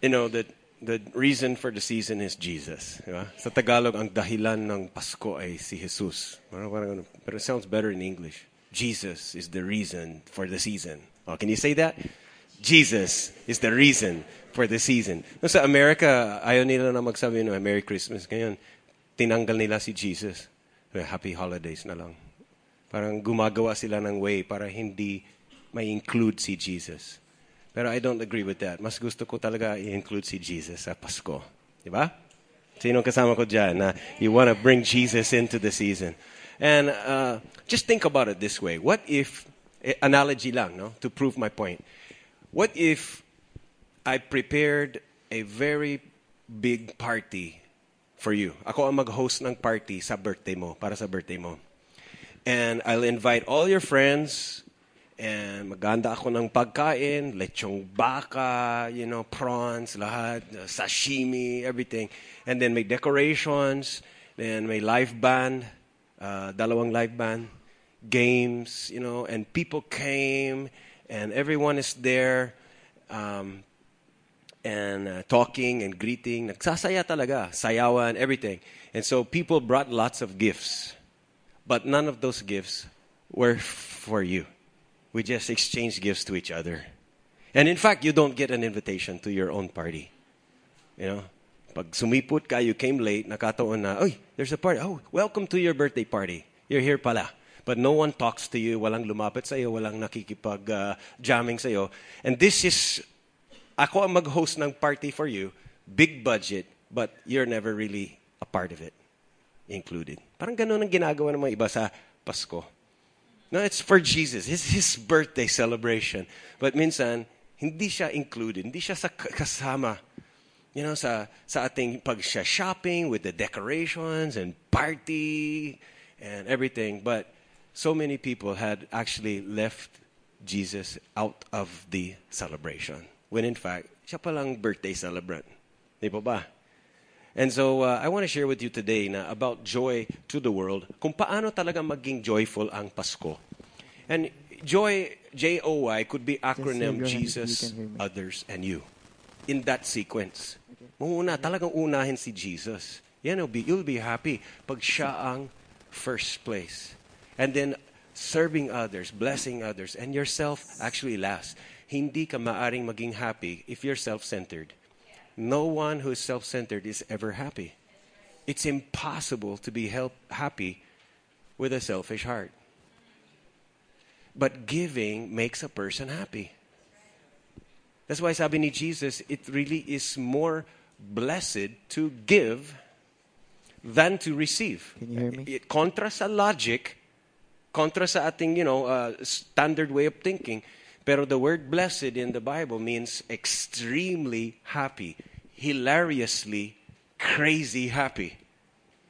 you know, that the reason for the season is Jesus. Diba? Sa Tagalog, ang dahilan ng Pasko ay si Jesus. But it sounds better in English. Jesus is the reason for the season. Oh, can you say that? Jesus is the reason for the season. No, sa America, ayaw nila na magsabi no, Merry Christmas. Ngayon, tinanggal nila si Jesus. Happy holidays na lang. Parang gumagawa sila ng way para hindi may include si Jesus. Pero I don't agree with that. Mas gusto ko talaga i-include si Jesus sa Pasko. Di ba? Sino kasama ko dyan na you want to bring Jesus into the season? And uh, just think about it this way. What if, eh, analogy lang, no? To prove my point. What if I prepared a very big party for you? Ako ang mag-host ng party sa birthday mo, para sa birthday mo. And I'll invite all your friends, and maganda ako ng pagkain, lechong baka, you know, prawns, lahat, uh, sashimi, everything. And then may decorations, then may live band, uh, dalawang live band, games, you know, and people came, and everyone is there, um, and uh, talking and greeting. Nagsasaya talaga, sayawan, everything. And so people brought lots of gifts, but none of those gifts were for you we just exchange gifts to each other. And in fact, you don't get an invitation to your own party. You know? Pag sumiput ka, you came late, nakataon na, oy, there's a party. Oh, welcome to your birthday party. You're here pala. But no one talks to you, walang lumapit sa iyo, walang nakikipag-jamming uh, sa iyo. And this is, ako ang mag-host ng party for you, big budget, but you're never really a part of it included. Parang ganun ang ginagawa ng mga iba sa Pasko. No, it's for Jesus. It's his birthday celebration. But minsan, hindi siya included. Hindi siya sa kasama. You know, sa, sa ating pag shopping with the decorations and party and everything. But so many people had actually left Jesus out of the celebration. When in fact, siya palang birthday celebrant. Di ba ba? And so uh, I want to share with you today na about joy to the world, kung paano talaga maging joyful ang Pasko. And joy, J-O-Y, could be acronym Jesus, others, and you. In that sequence. Muna, talagang unahin si Jesus. Yan, you'll be, you'll be happy pag siya ang first place. And then serving others, blessing others, and yourself actually last. Hindi ka maaring maging happy if you're self-centered. No one who is self centered is ever happy. It's impossible to be help, happy with a selfish heart. But giving makes a person happy. That's why sabi ni Jesus, it really is more blessed to give than to receive. Can you hear me? It, contra sa logic, contra sa ating, you know, uh, standard way of thinking, Pero the word blessed in the Bible means extremely happy, hilariously crazy happy.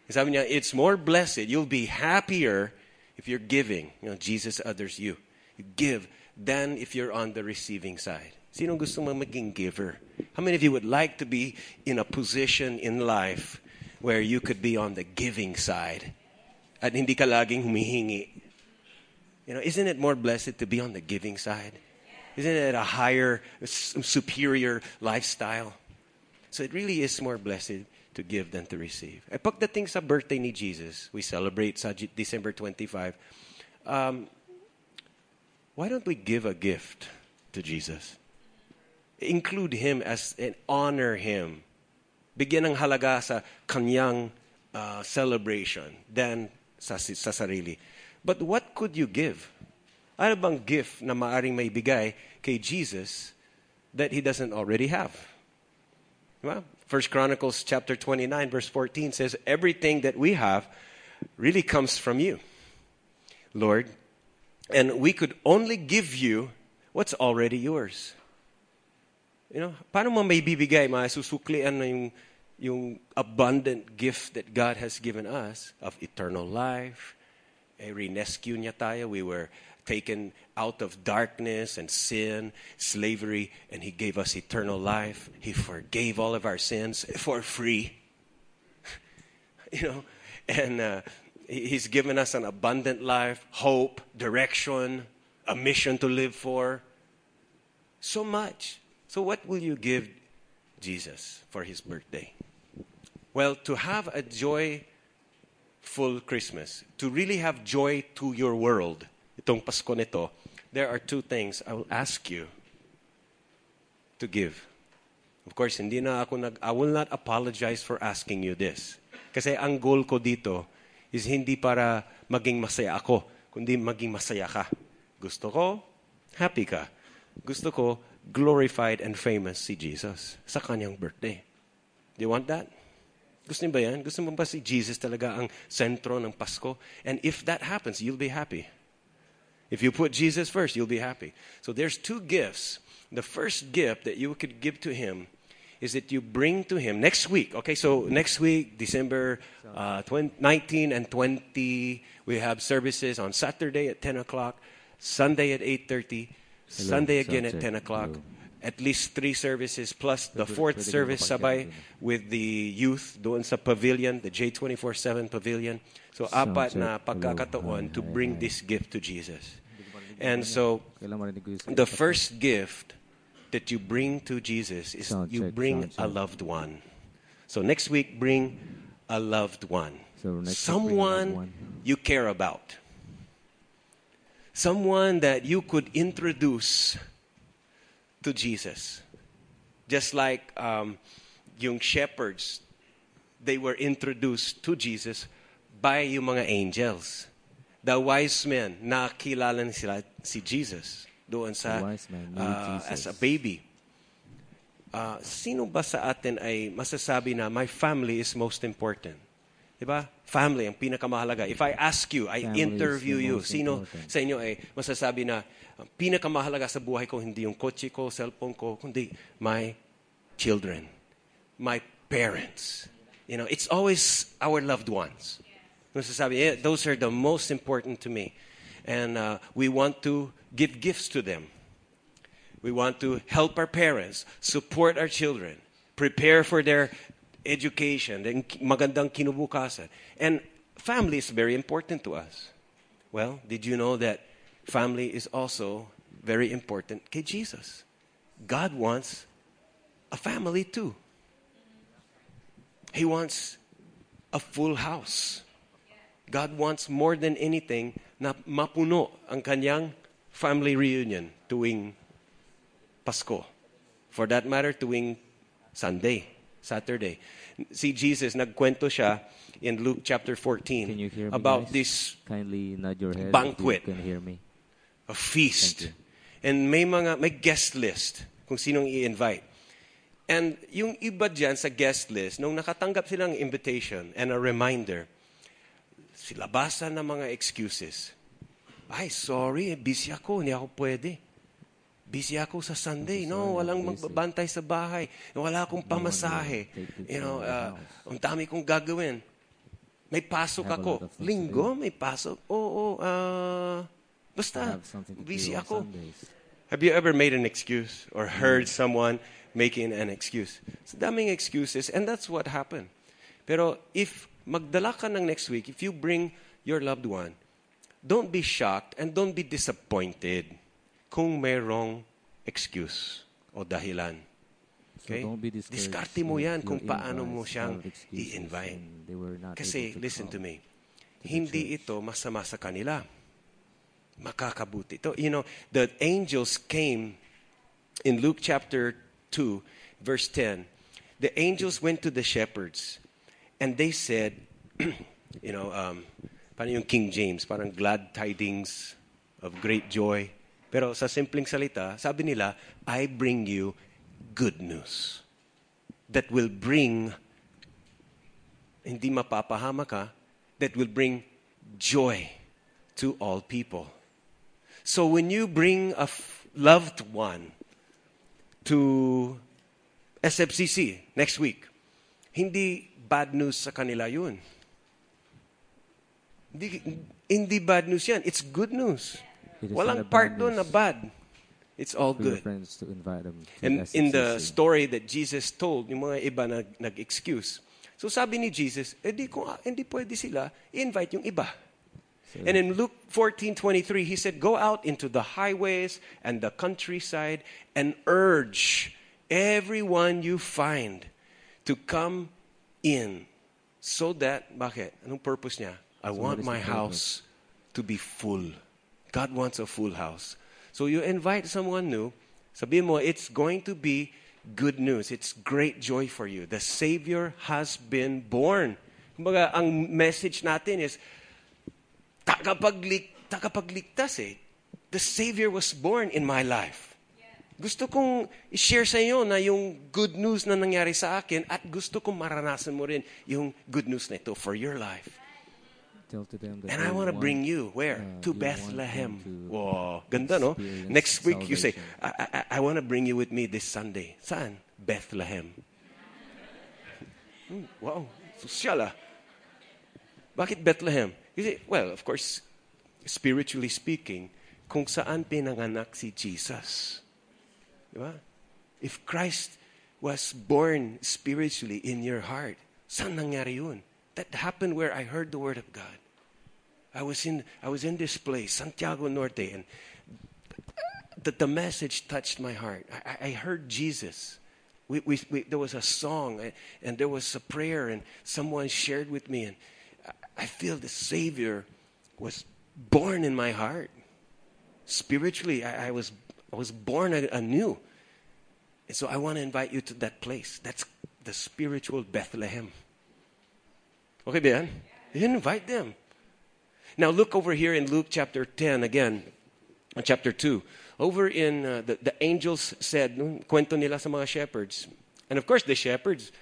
It's more blessed. You'll be happier if you're giving. You know, Jesus others you. You give than if you're on the receiving side. Sino gusto mo maging giver? How many of you would like to be in a position in life where you could be on the giving side at hindi ka laging humihingi you know, isn't it more blessed to be on the giving side? Isn't it a higher, superior lifestyle? So it really is more blessed to give than to receive. E pagdating sa birthday ni Jesus, we celebrate sa December 25. Um, why don't we give a gift to Jesus? Include Him as and honor Him. Bigyan ng halaga sa kanyang uh, celebration than sa, sa sarili. But what could you give? Ano bang gift na maaring may bigay kay Jesus that he doesn't already have? Well, First Chronicles chapter 29 verse 14 says everything that we have really comes from you. Lord, and we could only give you what's already yours. You know, paano mo may bibigay, masusuklian na yung, yung abundant gift that God has given us of eternal life, eh, rescue niya tayo. We were taken out of darkness and sin, slavery, and He gave us eternal life. He forgave all of our sins for free. you know, and uh, He's given us an abundant life, hope, direction, a mission to live for. So much. So, what will you give Jesus for his birthday? Well, to have a joyful Christmas, to really have joy to your world, itong Pasko nito, there are two things I will ask you to give. Of course, hindi na ako nag, I will not apologize for asking you this. Kasi ang goal ko dito is hindi para maging masaya ako, kundi maging masaya ka. Gusto ko, happy ka. Gusto ko, glorified and famous si Jesus sa kanyang birthday. Do you want that? Gusto niyo ba yan? Gusto mo ba si Jesus talaga ang sentro ng Pasko? And if that happens, you'll be happy. If you put Jesus first, you'll be happy. So there's two gifts. The first gift that you could give to him is that you bring to him next week. Okay, so next week, December uh, 20, 19 and 20, we have services on Saturday at 10 o'clock, Sunday at 8.30, Sunday again at 10 o'clock. At least three services plus the fourth service sabay with the youth doon sa pavilion, the J24-7 pavilion. So apat na pagkakataon to bring this gift to Jesus. And so the first gift that you bring to Jesus is you bring a loved one. So next week, bring a loved one. So next week, bring a loved Someone you care about. Someone that you could introduce to Jesus. Just like um, yung shepherds, they were introduced to Jesus by yung mga angels. The wise men, nakilala na sila si Jesus doon sa knew uh, Jesus. as a baby. Uh, sino ba sa atin ay masasabi na my family is most important? Diba? Family ang pinakamahalaga. If I ask you, I Family interview you, sino important. sa inyo ay masasabi na ang pinakamahalaga sa buhay ko hindi yung kotse ko, cellphone ko, kundi my children, my parents. You know, it's always our loved ones. Yeah, those are the most important to me. And uh, we want to give gifts to them. We want to help our parents, support our children, prepare for their education, and magandang kinubukasan. And family is very important to us. Well, did you know that family is also very important kay Jesus? God wants a family too. He wants a full house. God wants more than anything na mapuno ang kanyang family reunion tuwing Pasko. For that matter, tuwing Sunday, Saturday. See, Jesus, nagkwento siya in Luke chapter 14 Can you hear me, about guys? this Kindly nod your head banquet. you can hear me. a feast. And may mga may guest list kung sinong i-invite. And yung iba dyan sa guest list, nung nakatanggap silang invitation and a reminder, silabasan ng mga excuses. Ay, sorry, eh, busy ako, hindi ako pwede. Busy ako sa Sunday. No, walang magbabantay sa bahay. Wala akong pamasahe. You know, uh, ang dami kong gagawin. May pasok ako. Linggo, may pasok. Oo, ah, I basta, have something to busy ako. Have you ever made an excuse or heard someone making an excuse? Sa daming excuses, and that's what happened. Pero if magdala ka ng next week, if you bring your loved one, don't be shocked and don't be disappointed kung mayroong excuse o dahilan. So Okay? don't be discouraged Diskarte mo yan kung paano mo siyang i-invite. and they were not Kasi, to listen to me, the hindi church. ito masama sa kanila. Makakabuti ito. You know, the angels came in Luke chapter 2, verse 10. The angels went to the shepherds and they said, you know, um, paano yung King James? Parang glad tidings of great joy. Pero sa simpleng salita, sabi nila, I bring you good news that will bring hindi mapapahama ka, that will bring joy to all people. So when you bring a f- loved one to SFCC next week, hindi bad news sa kanila yun. Hindi, hindi bad news yan. It's good news. It Walang part doon na bad. It's all good. friends to invite them to And in the story that Jesus told, yung mga iba nag, nag-excuse. So sabi ni Jesus, eh di kung ah, hindi pwede sila, i-invite yung iba. So, And in Luke 14:23, he said, "Go out into the highways and the countryside and urge everyone you find to come in so that, bakit? Anong purpose niya? I So want my house to be full. God wants a full house. So you invite someone new, sabihin mo, it's going to be good news. It's great joy for you. The Savior has been born. Kumbaga, ang message natin is, takapaglik, takapagligtas eh. The Savior was born in my life. Gusto kong i-share sa iyo na yung good news na nangyari sa akin at gusto kong maranasan mo rin yung good news na ito for your life. Tell to them that And I want to bring you where? uh, to you Bethlehem. to Wow, ganda no? Next week you say, salvation. I, I, I want to bring you with me this Sunday. Saan? Bethlehem. Hmm, wow, sosyal ah. Bakit Bethlehem? Kasi, well, of course, spiritually speaking, kung saan pinanganak si Jesus. If Christ was born spiritually in your heart, saan nangyari yun? That happened where I heard the word of God. I was in, I was in this place, Santiago Norte, and the, the message touched my heart. I, I- heard Jesus. We, we, we, there was a song, eh, and there was a prayer, and someone shared with me, and I- I feel the Savior was born in my heart. Spiritually, I, I was, I was born anew. And so I want to invite you to that place. That's the spiritual Bethlehem. Okay, Ben? You invite them. Now look over here in Luke chapter 10 again, uh, chapter 2. Over in uh, the, the angels said, no, kwento nila sa mga shepherds. And of course, the shepherds,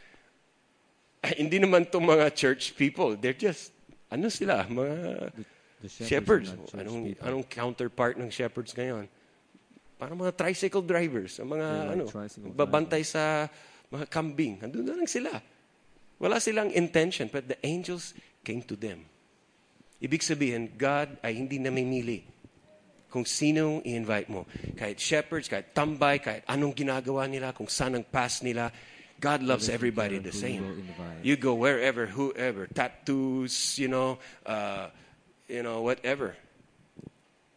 hindi naman to mga church people. They're just, ano sila, mga The shepherds. are not church Anong, people. anong counterpart ng shepherds ngayon? Parang mga tricycle drivers, ang mga like ano, babantay sa mga kambing. Andun na lang sila. Wala silang intention, but the angels came to them. Ibig sabihin, God ay hindi namimili kung sino i-invite mo. Kahit shepherds, kahit tambay, kahit anong ginagawa nila, kung saan ang past nila, God loves everybody the same. You go wherever, whoever, tattoos, you know, uh, you know, whatever.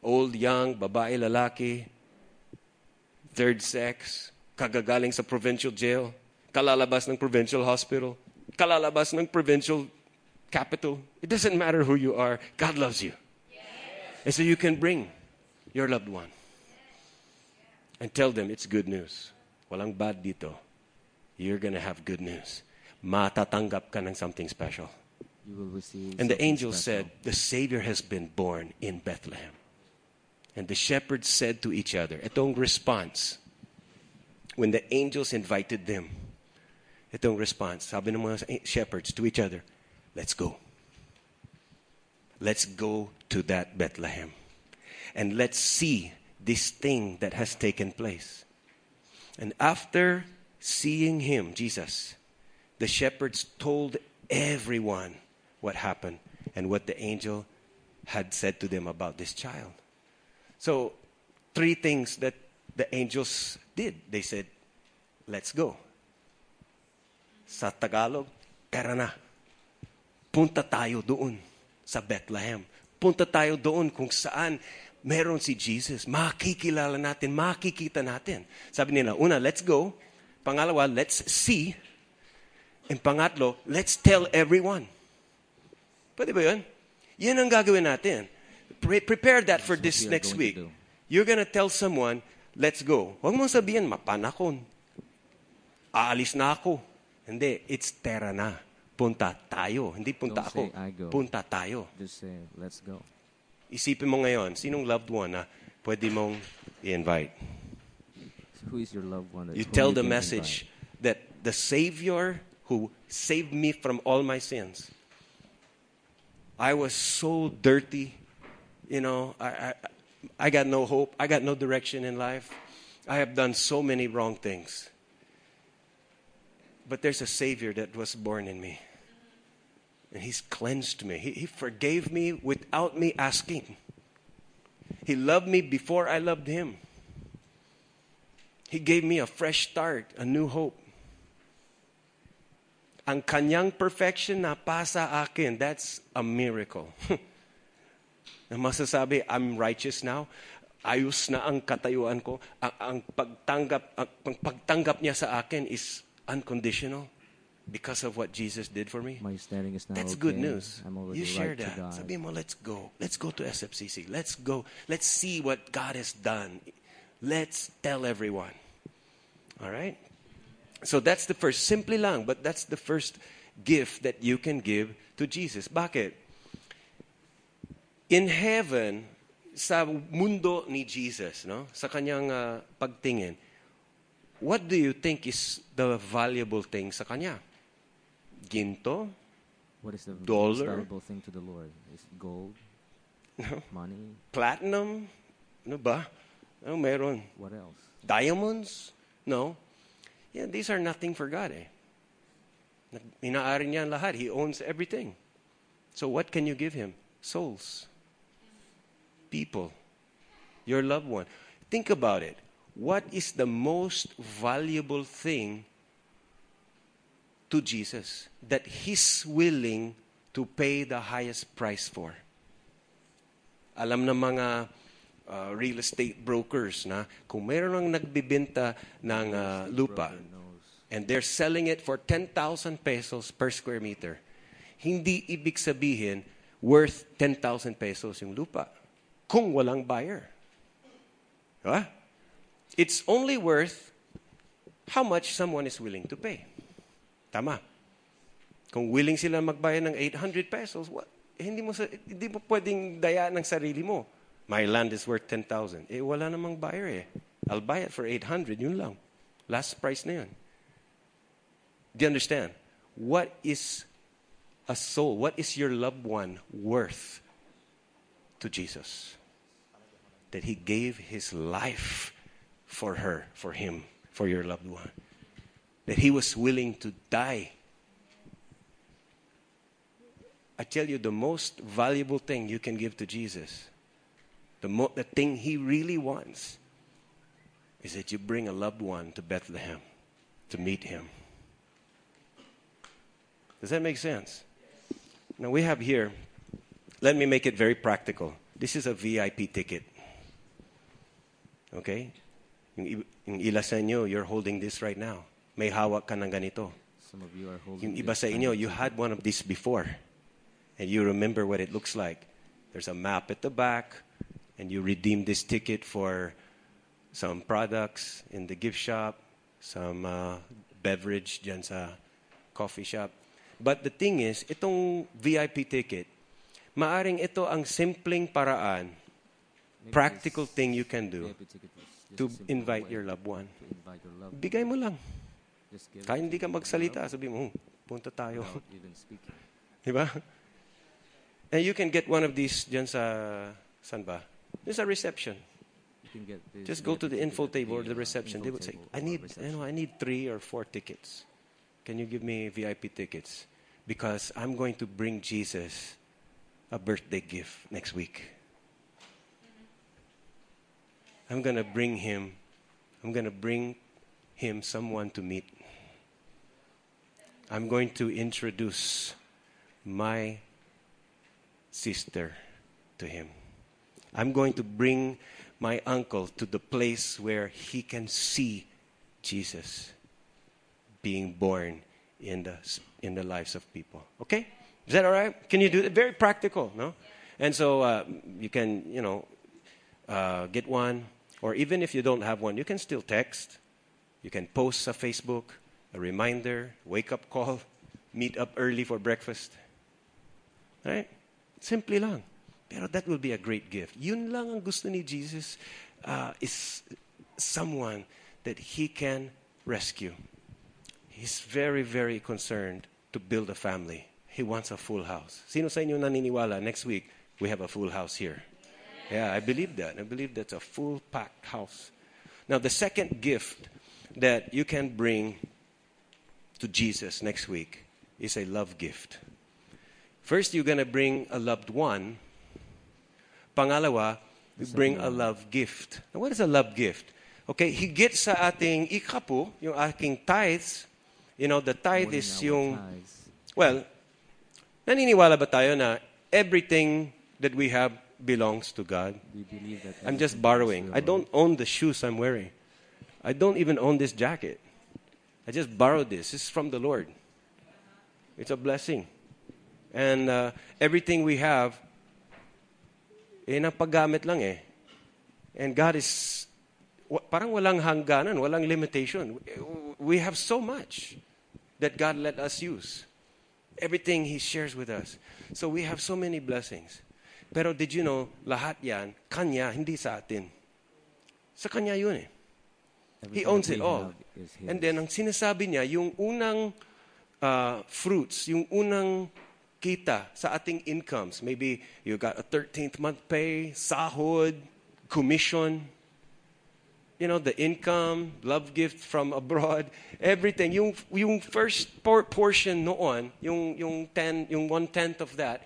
Old, young, babae, lalaki, third sex, kagagaling sa provincial jail, kalalabas ng provincial hospital, kalalabas ng provincial capital. It doesn't matter who you are. God loves you. And so you can bring your loved one and tell them it's good news. Walang bad dito. You're going to have good news. Matatanggap ka ng something special. You will receive And the angel special. said, The Savior has been born in Bethlehem. And the shepherds said to each other, itong response, when the angels invited them, itong response, sabi ng mga shepherds to each other, let's go. Let's go to that Bethlehem. And let's see this thing that has taken place. And after seeing him, Jesus, the shepherds told everyone what happened and what the angel had said to them about this child. So, three things that the angels did. They said, Let's go. Sa Tagalog, tara na. Punta tayo doon sa Bethlehem. Punta tayo doon kung saan meron si Jesus. Makikilala natin, makikita natin. Sabi nila, una, let's go. Pangalawa, let's see. And pangatlo, let's tell everyone. Pwede ba yun? Yan ang gagawin natin. Pre- prepare that for this what we are next going to week. You're gonna tell someone, let's go. Huwag mong sabihin, mapanakon. Aalis na ako. Hindi, it's tera na. Punta tayo. Hindi punta Don't ako. say, "I go." Punta tayo. Just say, let's go. Isipin mo ngayon, sinong loved one na pwede mong i-invite? So who is your loved one? You tell the message that the Savior who saved me from all my sins. I was so dirty, you know. I, I, I got no hope. I got no direction in life. I have done so many wrong things. But there's a Savior that was born in me. And He's cleansed me. He, he forgave me without me asking. He loved me before I loved Him. He gave me a fresh start, a new hope. Ang kanyang perfection na pa sa akin, that's a miracle. na masasabi, I'm righteous now. ayos na ang katayuan ko, ang, ang pagtanggap ang, ang pagtanggap niya sa akin is unconditional because of what Jesus did for me. My standing is now That's okay. good news. You share right to that. God. Sabi mo, let's go. Let's go to SFCC. Let's go. Let's see what God has done. Let's tell everyone. All right? So that's the first. Simply lang, but that's the first gift that you can give to Jesus. Bakit? In heaven, sa mundo ni Jesus, no? sa kanyang ah, pagtingin, what do you think is the valuable thing sa kanya? Ginto? What is the most Dollar? valuable thing to the Lord? Is gold, No? money? Platinum? Ano ba? Ano meron? What else? Diamonds? No. Yeah, these are nothing for God eh. Inaari niya lahat. He owns everything. So what can you give Him? Souls. People. Your loved one. Think about it. What is the most valuable thing to Jesus that He's willing to pay the highest price for? Alam ng mga uh, real estate brokers na kung meron ang nagbibenta ng uh, lupa and they're selling it for 10,000 pesos per square meter, hindi ibig sabihin worth 10,000 pesos yung lupa kung walang buyer. Diba? It's only worth how much someone is willing to pay. Tama. Kung willing sila magbayad ng 800 pesos, what? Eh, hindi mo sa, hindi mo pwedeng daya ng sarili mo. My land is worth 10,000. Eh, wala namang buyer eh. I'll buy it for 800. Yun lang. Last price na yun. Do you understand? What is a soul? What is your loved one worth to Jesus? That he gave his life for her, for him, for your loved one. That he was willing to die. I tell you, the most valuable thing you can give to Jesus, the, mo- the thing he really wants, is that you bring a loved one to Bethlehem to meet him. Does that make sense? Now we have here, let me make it very practical. This is a VIP ticket. Okay? Yung, yung ila sa inyo, you're holding this right now. May hawak ka ng ganito. Some of you are holding. Yung iba sa inyo, you had one of these before. And you remember what it looks like. There's a map at the back, and you redeem this ticket for some products in the gift shop, some uh, beverage dyan sa coffee shop. But the thing is, itong VIP ticket, maaring ito ang simpleng paraan, practical thing you can do VIP ticket was just to invite your loved one. To invite your loved Bigay mo lang. one. Just give it Kahit hindi ka magsalita, sabi mo, "Hmm, punta tayo. Di ba? And you can get one of these dyan sa, saan ba? Dyan sa reception. You can get this Just go to the info table or the reception. They would say, I need, you know, I need three or four tickets. Can you give me VIP tickets? Because I'm going to bring Jesus a birthday gift next week. I'm going to bring him, I'm going to bring him someone to meet. I'm going to introduce my sister to him. I'm going to bring my uncle to the place where he can see Jesus being born in the in the lives of people. Okay, is that all right? Can you do it? Very practical, no? And so uh, you can, you know, uh, get one, or even if you don't have one, you can still text. You can post a Facebook, a reminder, wake up call, meet up early for breakfast. Right? Simply lang. Pero that will be a great gift. Yun lang ang gusto ni Jesus uh, is someone that he can rescue. He's very, very concerned to build a family. He wants a full house. Sino sa inyo naniniwala next week we have a full house here? Yeah, I believe that. I believe that's a full packed house. Now, the second gift that you can bring to Jesus next week is a love gift. First, you're going to bring a loved one. Pangalawa, you bring a love gift. Now, what is a love gift? Okay, higit sa ating ikapo, yung aking tithes, you know, the tithe is yung, well, naniniwala ba tayo na everything that we have, belongs to God. Do believe that I'm just borrowing. I don't own the shoes I'm wearing. I don't even own this jacket. I just borrowed this. This is from the Lord. It's a blessing. And uh, everything we have, eh, napagamit lang eh. And God is, parang walang hangganan, walang limitation. We have so much that God let us use. Everything He shares with us. So we have so many blessings. Pero did you know, lahat yan, Kanya, hindi sa atin. Sa Kanya yun eh. He owns it all. And then ang sinasabi niya, yung unang uh, fruits, yung unang kita sa ating incomes, maybe you got a 13th month pay, sahod, commission, you know, the income, love gift from abroad, everything. Yung, yung first por- portion noon, yung, yung, ten, yung one-tenth of that,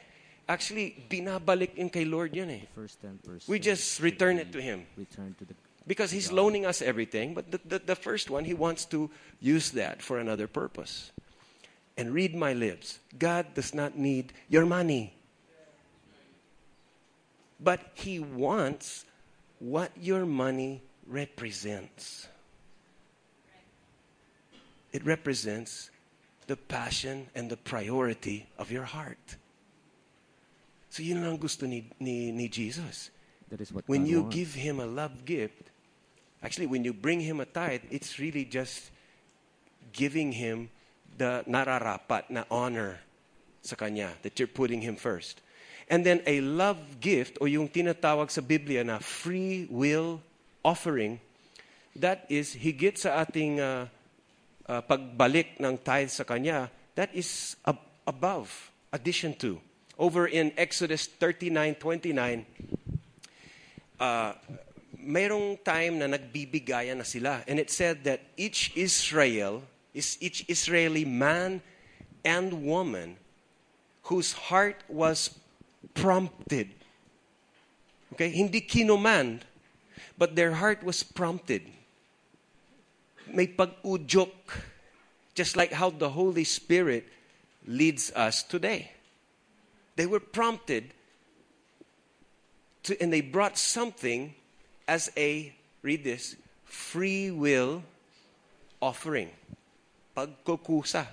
actually, binabalik yung kay Lord yun eh. First We just return it to Him. Return to the Because He's loaning us everything, but the, the, the first one, He wants to use that for another purpose. And read my lips. God does not need your money. But He wants what your money represents. It represents the passion and the priority of your heart. So yun lang gusto ni, ni, ni Jesus. That is what When God you wants. give him a love gift, actually, when you bring him a tithe, it's really just giving him the nararapat na honor sa kanya, that you're putting him first. And then a love gift, o yung tinatawag sa Biblia na free will offering, that is, higit sa ating uh, uh, pagbalik ng tithe sa kanya, that is ab- above, addition to. Over in Exodus 39:29, uh, mayroong time na nagbibigayan na sila. And it said that each Israel, is each Israeli man and woman whose heart was prompted. Okay? Hindi kinomand, but their heart was prompted. May pag-udyok. Just like how the Holy Spirit leads us today. They were prompted to, and they brought something as a, read this, free will offering. Pagkukusa.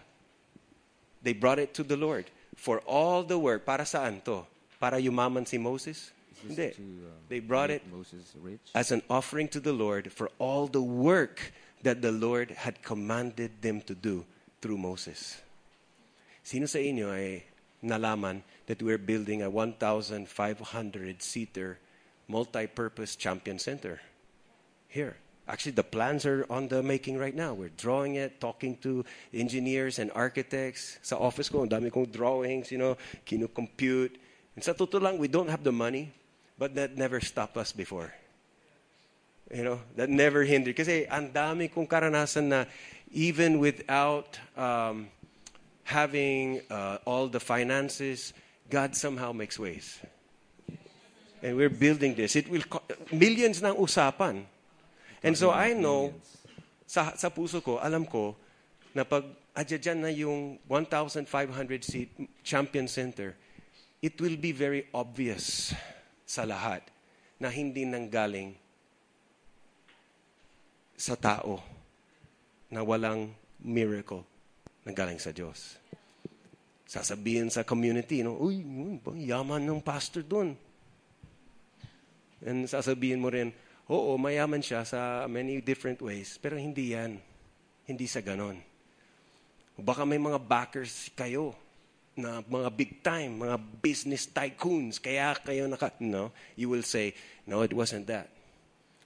They brought it to the Lord for all the work. Para saan to? Para yumaman si Moses? Hindi. to, uh, They brought it as an offering to the Lord for all the work that the Lord had commanded them to do through Moses. Sino sa inyo ay nalaman that we're building a 1,500-seater multi-purpose champion center here? Actually, the plans are on the making right now. We're drawing it, talking to engineers and architects. Sa office ko, ang dami kong drawings, you know, kinu-compute. And sa totoo lang, we don't have the money, but that never stopped us before. You know, that never hindered. Kasi ang dami kong karanasan na even without um, having uh, all the finances, God somehow makes ways. And we're building this. It will co- millions ng usapan. And so I know, sa, sa puso ko, alam ko, na pag adya na yung 1,500 seat champion center, it will be very obvious sa lahat na hindi nanggaling sa tao na walang miracle na galing sa Diyos. Sasabihin sa community, no, uy, yaman ng pastor doon. And sasabihin mo rin, oo, mayaman siya sa many different ways, pero hindi yan. Hindi sa ganon. Baka may mga backers kayo na mga big time, mga business tycoons, kaya kayo naka, no, you will say, no, it wasn't that.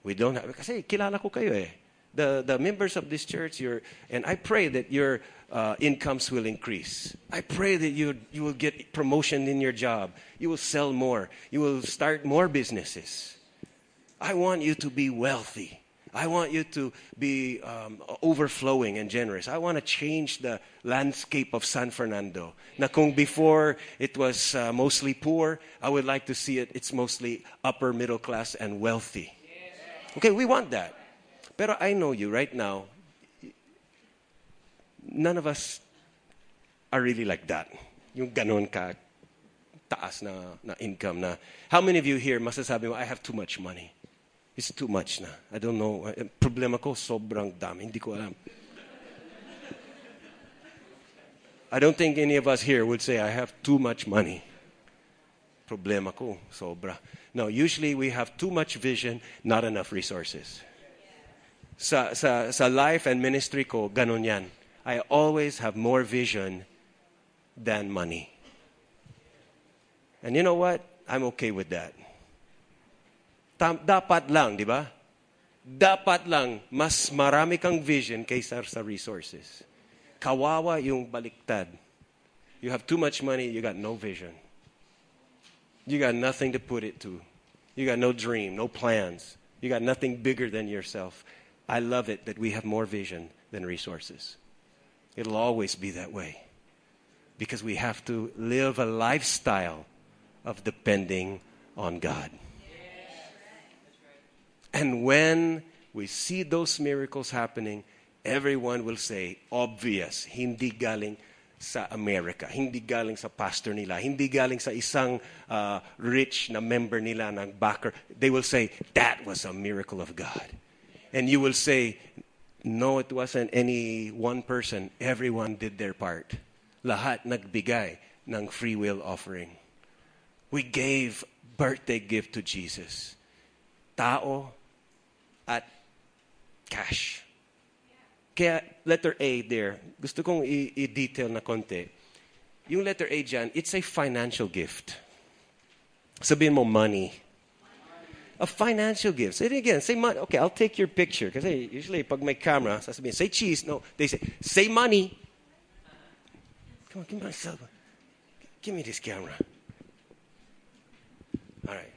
We don't have, kasi kilala ko kayo eh. The, the members of this church, you're, and I pray that your uh, incomes will increase. I pray that you, you will get promotion in your job. You will sell more. You will start more businesses. I want you to be wealthy. I want you to be um, overflowing and generous. I want to change the landscape of San Fernando. Na kung before it was uh, mostly poor, I would like to see it, it's mostly upper middle class and wealthy. Okay, we want that. Pero I know you right now, none of us are really like that. Yung ganon ka taas na, na income na. How many of you here masasabi mo, I have too much money? It's too much na. I don't know. Eh, Problema ko, sobrang dami. Hindi ko alam. I don't think any of us here would say, I have too much money. Problema ko, sobra. No, usually we have too much vision, not enough resources. Sa, sa, sa life and ministry ko, ganun yan. I always have more vision than money. And you know what? I'm okay with that. Tam, dapat lang, di ba? Dapat lang mas marami kang vision kaysa sa resources. Kawawa yung baliktad. You have too much money, you got no vision. You got nothing to put it to. You got no dream, no plans. You got nothing bigger than yourself. I love it that we have more vision than resources. It'll always be that way. Because we have to live a lifestyle of depending on God. And when we see those miracles happening, everyone will say, obvious, hindi galing sa America, hindi galing sa pastor nila, hindi galing sa isang uh, rich na member nila ng backer. They will say, that was a miracle of God. And you will say, no, it wasn't any one person. Everyone did their part. Lahat nagbigay ng free will offering. We gave birthday gift to Jesus. Tao at cash. Kaya letter A there, gusto kong i-detail na konti. Yung letter A dyan, it's a financial gift. Sabihin mo money. A financial gift. Say it again. Say money. Okay, I'll take your picture. Kasi usually pag may camera, sasabihin, say cheese. No, they say, say money. Come on, give me my cell phone. Give me this camera. All right.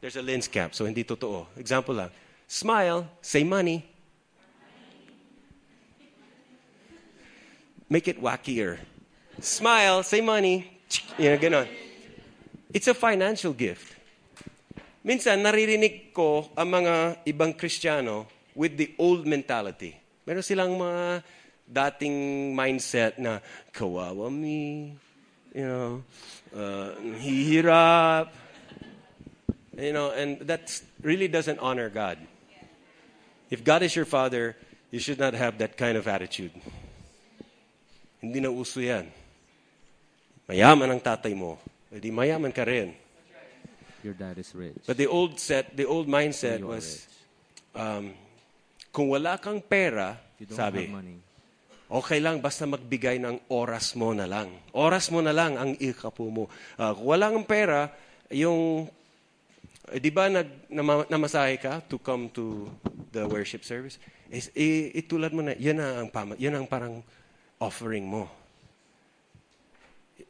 There's a lens cap, so hindi totoo. Example lang. Smile, say money. Make it wackier. Smile, say money. You know, ganon. It's a financial gift. Minsan, naririnig ko ang mga ibang Kristiyano with the old mentality. Meron silang mga dating mindset na, kawawa me, you know, uh, hihirap, you know, and that really doesn't honor God. If God is your father, you should not have that kind of attitude. Hindi na uso yan. Mayaman ang tatay mo. Hindi mayaman ka rin. Your dad is rich. But the old set, the old mindset You was, um, kung wala kang pera, you don't sabi, have money, okay lang basta magbigay ng oras mo na lang. Oras mo na lang ang ikapo mo. Ah, kung wala kang pera, yung, eh, di ba nag, nama, namasahe ka to come to the worship service? Is, i, itulad mo na, yan ang, pama, yan ang parang offering mo.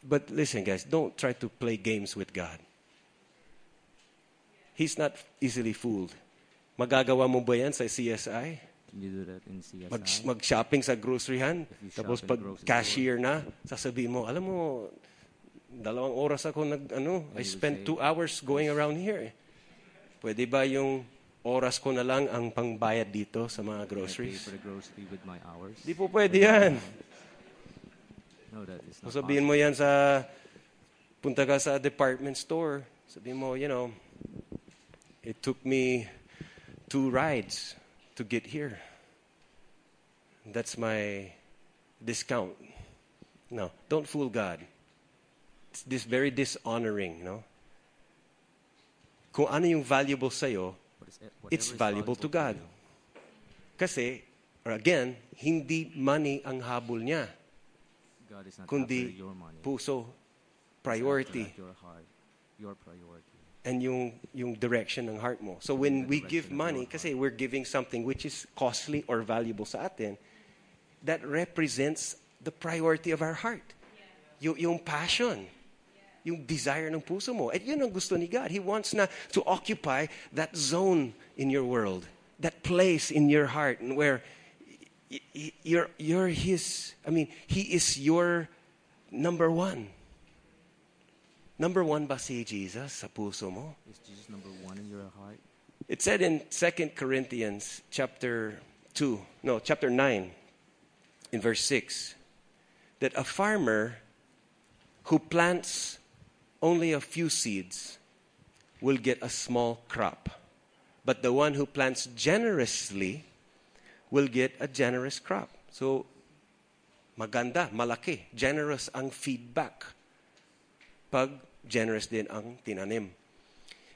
But listen guys, don't try to play games with God. He's not easily fooled. Magagawa mo ba yan sa CSI? you do that in CSI? Mag, mag-shopping sa groceryhan, tapos pag cashier na, sasabihin mo, alam mo, dalawang oras ako nag, ano, I spent two hours going around here. Pwede ba yung oras ko na lang ang pangbayad dito sa mga Can I pay groceries? for the grocery with my hours? Di po pwede yan. No, that is not Sabihin mo yan sa, punta ka sa department store, sabihin mo, you know, it took me two rides to get here. That's my discount. No, don't fool God. It's this very dishonoring, no? Kung ano yung valuable sa'yo, What is it- it's valuable to God. you. Kasi, or again, hindi money ang habol niya, God is not kundi after your money. puso, priority. your heart, your priority. And yung yung direction ng heart mo. So when we give money, kasi we're giving something which is costly or valuable sa atin, that represents the priority of our heart. Yung, yung passion. Yung desire ng puso mo. At yun ang gusto ni God. He wants na to occupy that zone in your world. That place in your heart and where you're, you're His, I mean, He is your number one. Number one ba si Jesus sa puso mo? Is Jesus number one in your heart? It said in 2 Corinthians chapter 2, no, chapter 9, in verse 6, that a farmer who plants only a few seeds will get a small crop. But the one who plants generously will get a generous crop. So, maganda, malaki, generous ang feedback. Pag generous din ang tinanim.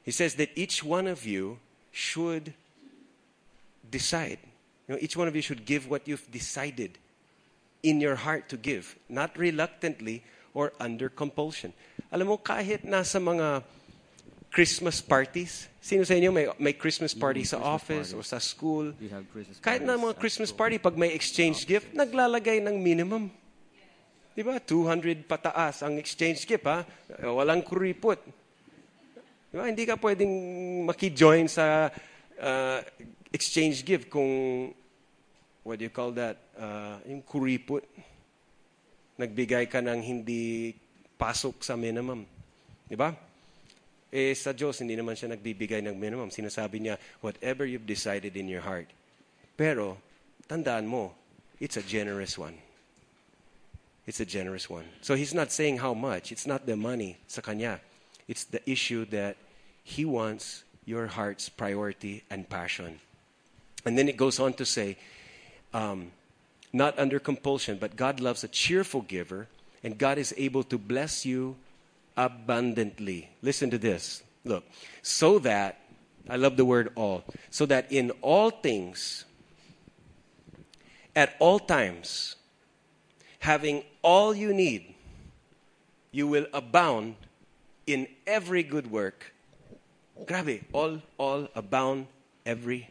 He says that each one of you should decide. You know, each one of you should give what you've decided in your heart to give, not reluctantly or under compulsion. Alam mo, kahit nasa mga Christmas parties, sino sa inyo may, may Christmas mm-hmm. party Yung sa Christmas office party. or sa school? We have Christmas Kahit na mga Christmas party, pag may exchange gift, naglalagay ng minimum. Di ba? 200 pataas ang exchange gift, ha? Walang kuripot. Di ba? Hindi ka pwedeng maki-join sa uh, exchange gift kung, what do you call that? Uh, yung kuripot. Nagbigay ka ng hindi pasok sa minimum. Di ba? Eh, sa Diyos, hindi naman siya nagbibigay ng minimum. Sinasabi niya, whatever you've decided in your heart. Pero, tandaan mo, it's a generous one. It's a generous one. So he's not saying how much. It's not the money sa kanya. It's the issue that he wants your heart's priority and passion. And then it goes on to say, um, not under compulsion, but God loves a cheerful giver, and God is able to bless you abundantly. Listen to this. Look, so that, I love the word all, so that in all things, at all times, having all you need, you will abound in every good work. Grabe, all, all abound, every.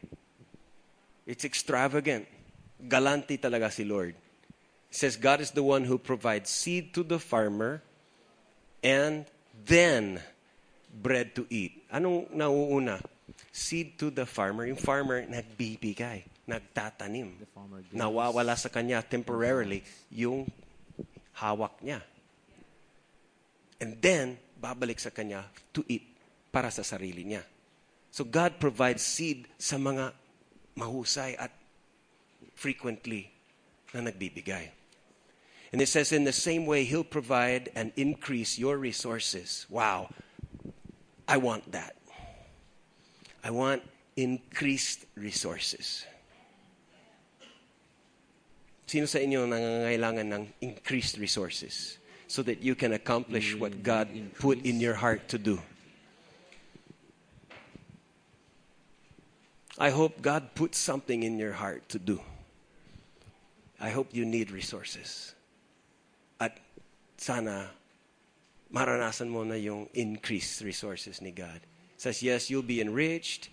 It's extravagant. Galante talaga si Lord. It says God is the one who provides seed to the farmer and then bread to eat. Anong nauuna? Seed to the farmer. Yung farmer nagbibigay, nagtatanim. Nawawala sa kanya temporarily yung hawak niya. And then, babalik sa kanya to eat para sa sarili niya. So God provides seed sa mga mahusay at frequently na nagbibigay. And it says, in the same way, He'll provide and increase your resources. Wow. I want that. I want increased resources. Sino sa inyo nangangailangan ng increased resources so that you can accomplish what God put in your heart to do? I hope God put something in your heart to do. I hope you need resources. At sana maranasan mo na yung increased resources ni God. It says, yes, you'll be enriched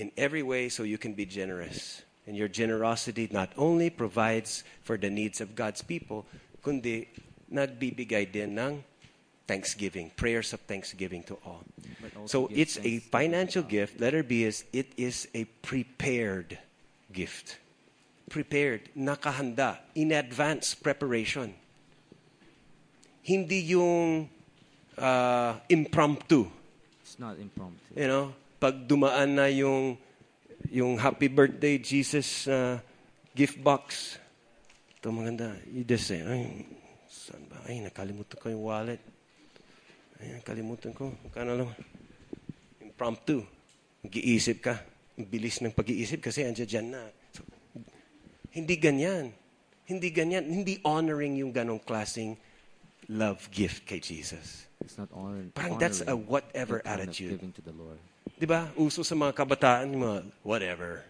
in every way so you can be generous. And your generosity not only provides for the needs of God's people, kundi nagbibigay din ng thanksgiving, prayers of thanksgiving to all. So it's a financial gift. Letter B is it is a prepared gift. Prepared, nakahanda, in advance preparation. Hindi yung uh, impromptu. It's not impromptu. You know, pag dumaan na yung yung happy birthday Jesus uh, gift box. Ito maganda. You just say, ay, saan ba? Ay, nakalimutan ko yung wallet. Ay, nakalimutan ko. Kano lang. Impromptu. Mag-iisip ka. Ang bilis ng pag-iisip kasi andyan dyan na. So, hindi ganyan. Hindi ganyan. Hindi honoring yung ganong klaseng love gift kay Jesus. It's not honor, Parang that's a honoring whatever kind of attitude. giving to the Lord. Di ba? Uso sa mga kabataan, mga whatever.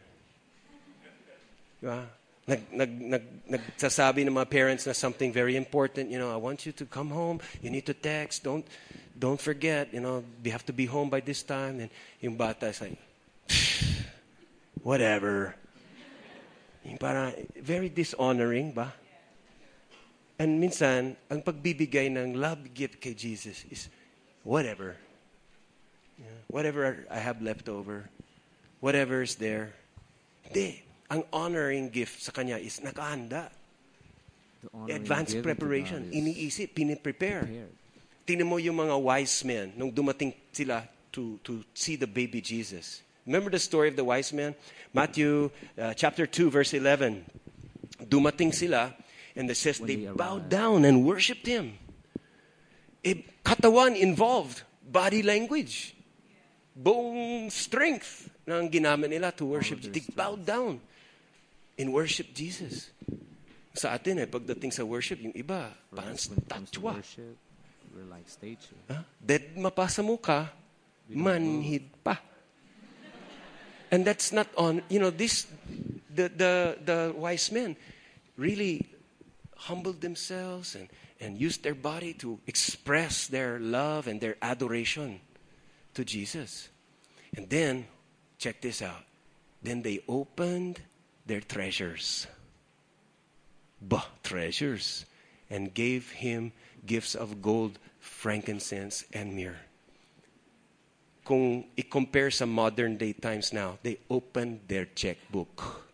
Di ba? Nag, nag, nag, nagsasabi ng mga parents na something very important, you know, I want you to come home, you need to text, don't, don't forget, you know, you have to be home by this time. And yung bata is like, whatever. Yung parang, very dishonoring ba? And minsan, ang pagbibigay ng love gift kay Jesus is whatever. Yeah, whatever I have left over, whatever is there. Hindi. Ang honoring gift sa kanya is nakahanda. Advanced preparation. Iniisip, piniprepare. prepared. Tingnan mo yung mga wise men nung dumating sila to, to see the baby Jesus. Remember the story of the wise men? Matthew uh, chapter 2, verse 11. Dumating sila, and it says When they they bowed down and worshipped him. eh, katawan involved, body language. Buong strength ng ginamit nila to worship. They bowed down in worship Jesus. Sa atin eh, pagdating sa worship, yung iba, parang us, when it comes to statwa. we're like statue. Ha? Dead mapasa mo ka, manhid pa. And that's not on, you know, this, the, the, the wise men really humbled themselves and, and used their body to express their love and their adoration to Jesus. And then, check this out. Then they opened their treasures. Bah, treasures. And gave him gifts of gold, frankincense, and myrrh. Kung i-compare sa modern day times now, they opened their checkbook.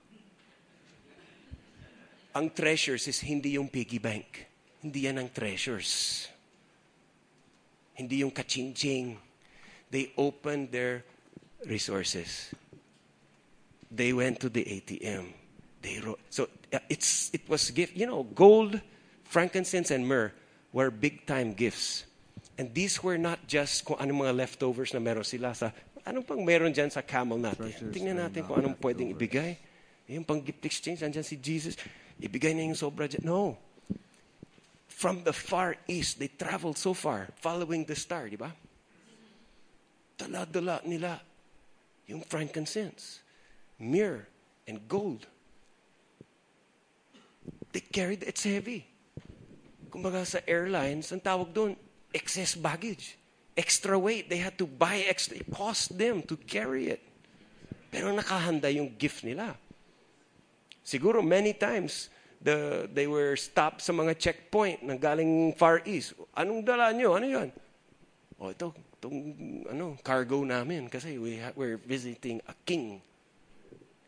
Ang treasures is hindi yung piggy bank. Hindi yan ang treasures. Hindi yung kaching-ching. They opened their resources. They went to the ATM. They wrote. So uh, it's it was gift. You know, gold, frankincense, and myrrh were big time gifts. And these were not just kung anong mga leftovers na meron sila sa anong pang meron dyan sa camel natin. Treasures Tingnan natin kung anong pwedeng ibigay. Yung pang gift exchange, andyan si Jesus. Ibigay na yung sobra dyan. No. From the far east, they traveled so far, following the star, di ba? Dala-dala nila yung frankincense, myrrh, and gold. They carried, it's heavy. Kumbaga sa airlines, ang tawag doon, excess baggage. Extra weight. They had to buy extra. It cost them to carry it. Pero nakahanda yung gift nila. Siguro many times, the, they were stopped sa mga checkpoint ng galing Far East. Anong dala nyo? Ano yan? O oh, ito, itong ano, cargo namin kasi we ha- we're visiting a king.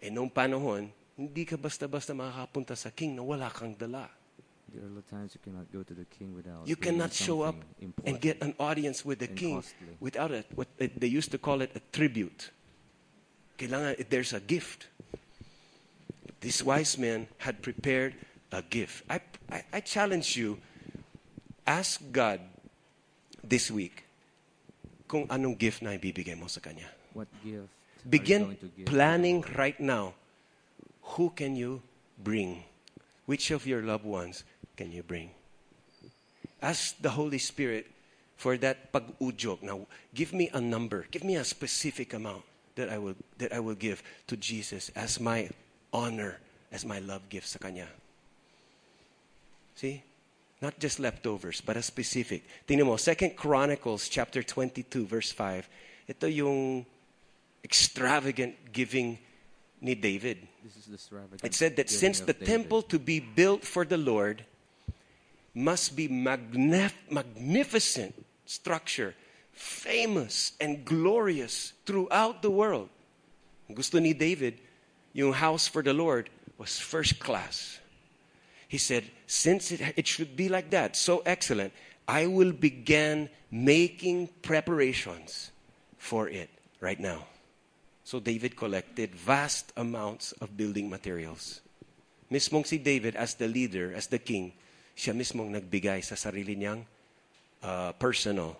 Eh noong panahon, hindi ka basta-basta makakapunta sa king na wala kang dala. There are times you cannot go to the king without. You cannot show up and get an audience with the king costly. without it. What they used to call it a tribute. Kailangan there's a gift. These wise men had prepared a gift. I, I, I challenge you, ask God this week kung anong gift na ibibigay mo sa Kanya. What gift? Begin planning right now. Who can you bring? Which of your loved ones can you bring? Ask the Holy Spirit for that pag-ujog. Now, give me a number. Give me a specific amount that I will, that I will give to Jesus as my honor, as my love gift sa Kanya. See? Not just leftovers, but a specific. Tingnan mo, 2 Chronicles chapter 22, verse 5. Ito yung extravagant giving ni David. This is the It said that since the David. temple to be built for the Lord must be magnif- magnificent structure, famous and glorious throughout the world. Gusto ni David, yung house for the Lord was first class. He said, since it, it should be like that, so excellent, I will begin making preparations for it right now. So David collected vast amounts of building materials. Mismong si David as the leader, as the king, siya mismong nagbigay sa sarili niyang uh, personal.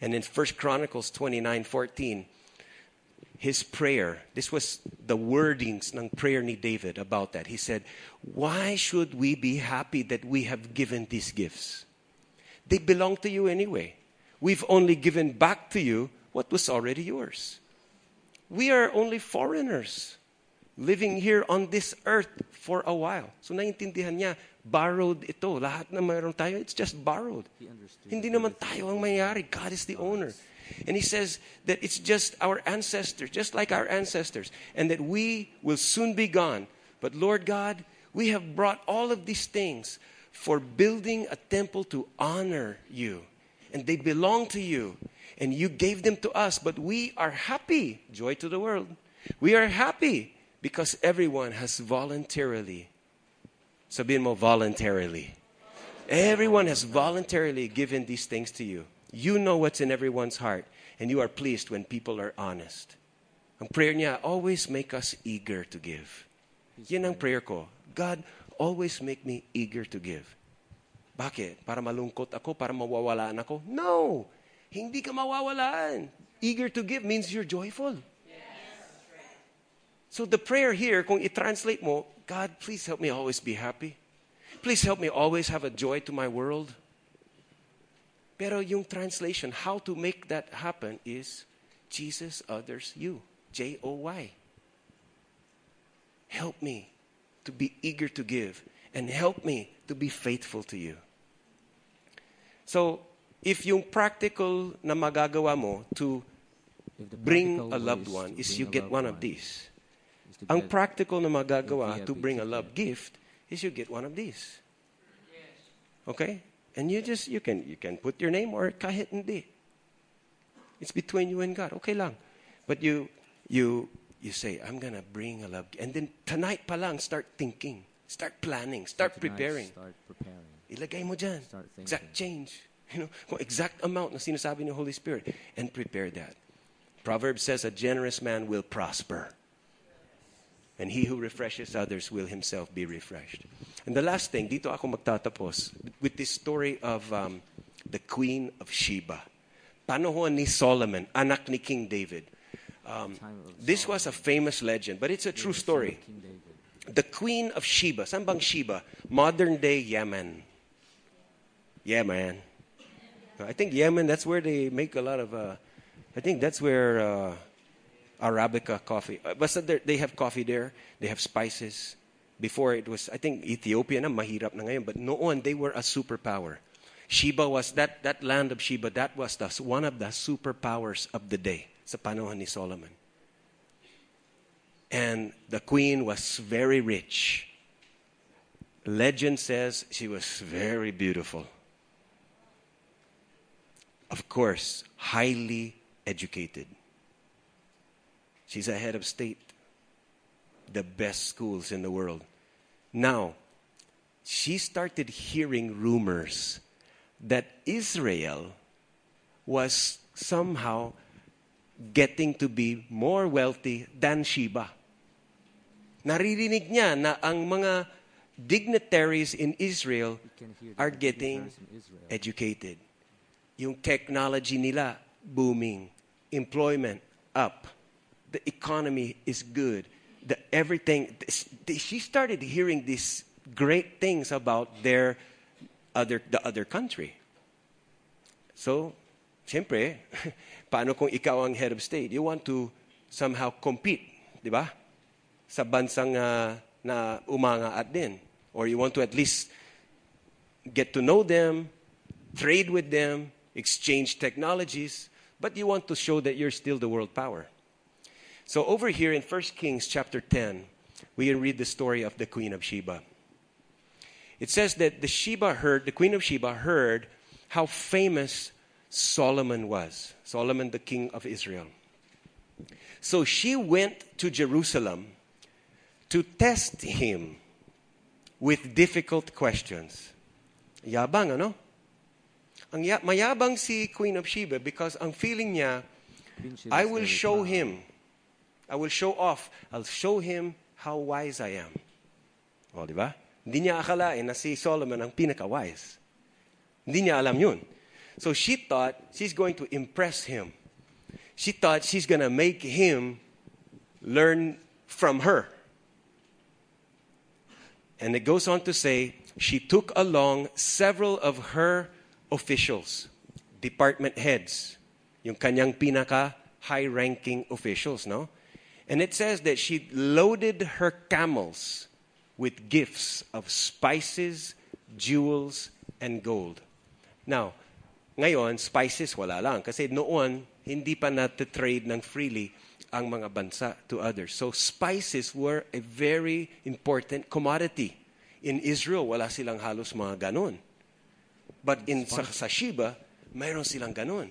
And in 1 Chronicles 29:14, his prayer, this was the wordings ng prayer ni David about that. He said, "Why should we be happy that we have given these gifts? They belong to you anyway. We've only given back to you what was already yours." We are only foreigners living here on this earth for a while. So naiintindihan niya, borrowed ito. Lahat na mayroon tayo, it's just borrowed. Hindi naman tayo ang mayari. God is the owner. And he says that it's just our ancestors, just like our ancestors, and that we will soon be gone. But Lord God, we have brought all of these things for building a temple to honor you. And they belong to you. And you gave them to us, but we are happy. Joy to the world. We are happy because everyone has voluntarily, sabihin mo, voluntarily. Everyone has voluntarily given these things to you. You know what's in everyone's heart, and you are pleased when people are honest. Ang prayer niya, always make us eager to give. Yan ang prayer ko. God, always make me eager to give. Bakit? Para malungkot ako? Para mawawalaan ako? No! Hindi ka mawawalaan. Eager to give means you're joyful. So the prayer here, kung i-translate mo, God, please help me always be happy. Please help me always have a joy to my world. Pero yung translation, how to make that happen is Jesus, others, you. J O Y. Help me to be eager to give and help me to be faithful to you. So, if yung practical na magagawa mo to bring a loved one is you get one of these. is to Ang practical na magagawa to bring a have love gift is you get one of these. Okay? And you just you can you can put your name or kahit hindi. It's between you and God. Okay lang. But you you you say I'm going to bring a love and then tonight palang, start thinking, start planning, start preparing. Start preparing. Ilagay mo dyan. Start thinking. Exact change. You know, kung exact amount na sinasabi ng Holy Spirit. And prepare that. Proverbs says, a generous man will prosper. And he who refreshes others will himself be refreshed. And the last thing, dito ako magtatapos, with this story of um, the Queen of Sheba. Panahon ni Solomon, anak ni King David. Um, this was a famous legend, but it's a true story. The Queen of Sheba. Saan bang Sheba? Modern day Yemen. Yemen. I think Yemen, that's where they make a lot of, uh, I think that's where uh, Arabica coffee. Uh, basta there- they have coffee there. They have spices. Before it was, I think Ethiopia na, mahirap na ngayon. But noon, they were a superpower. Sheba was, that, that land of Sheba, that was the, one of the superpowers of the day sa panahon ni Solomon. And the queen was very rich. Legend says she was very beautiful. Of course, highly educated. She's a head of state, the best schools in the world. Now, she started hearing rumors that Israel was somehow getting to be more wealthy than Sheba. Naririnig niya na ang mga dignitaries in Israel You can hear the are getting Israel. educated. Yung technology nila booming, employment up, the economy is good, the everything. She started hearing these great things about their other the other country. So, siyempre, paano kung ikaw ang head of state? You want to somehow compete, di ba? Sa bansang ah, na umangaat din. Or you want to at least get to know them, trade with them, exchange technologies, but you want to show that you're still the world power. So over here in 1 Kings chapter 10, we can read the story of the Queen of Sheba. It says that the Sheba heard, the Queen of Sheba heard how famous Solomon was. Solomon, the king of Israel. So she went to Jerusalem to test him with difficult questions. Yabang, ano? Ang ya- mayabang si Queen of Sheba because ang feeling niya, I will show him. I will show off. I'll show him how wise I am. O, di ba? Hindi niya akalain na si Solomon ang pinaka-wise. Hindi niya alam yun. So she thought she's going to impress him. She thought she's going to make him learn from her. And it goes on to say, she took along several of her officials, department heads, yung kanyang pinaka high-ranking officials, no? And it says that she loaded her camels with gifts of spices, jewels, and gold. Now, ngayon, spices wala lang. Kasi noon, hindi pa natitrade ng freely ang mga bansa to others. So spices were a very important commodity. In Israel, wala silang halos mga ganon. But in sa, sa Sheba, mayroon silang ganon.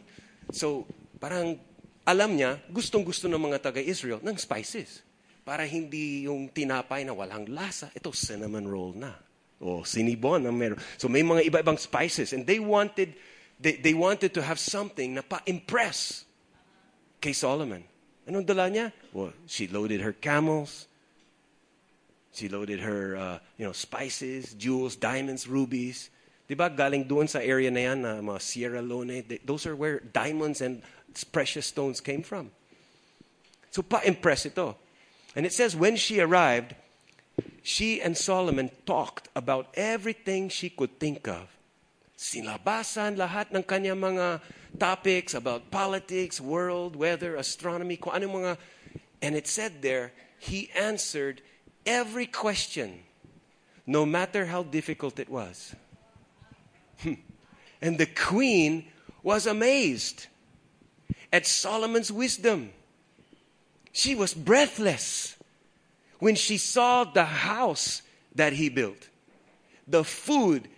So, parang alam niya, gustong-gusto ng mga taga-Israel ng spices. Para hindi yung tinapay na walang lasa. Ito, cinnamon roll na. O sinibon na meron. So may mga iba-ibang spices. And they wanted, they, they wanted to have something na pa-impress kay Solomon. Anong dala niya? Well, she loaded her camels. She loaded her, uh, you know, spices, jewels, diamonds, rubies. Di ba galing doon sa area na yan, na mga Sierra Leone, th- those are where diamonds and precious stones came from. So pa-impress ito. And it says, when she arrived, she and Solomon talked about everything she could think of. Silabasan lahat ng kanyang mga topics about politics, world, weather, astronomy, kung ano mga... And it said there, he answered every question, no matter how difficult it was. Hmm. and the queen was amazed at Solomon's wisdom. She was breathless when she saw the house that he built, the food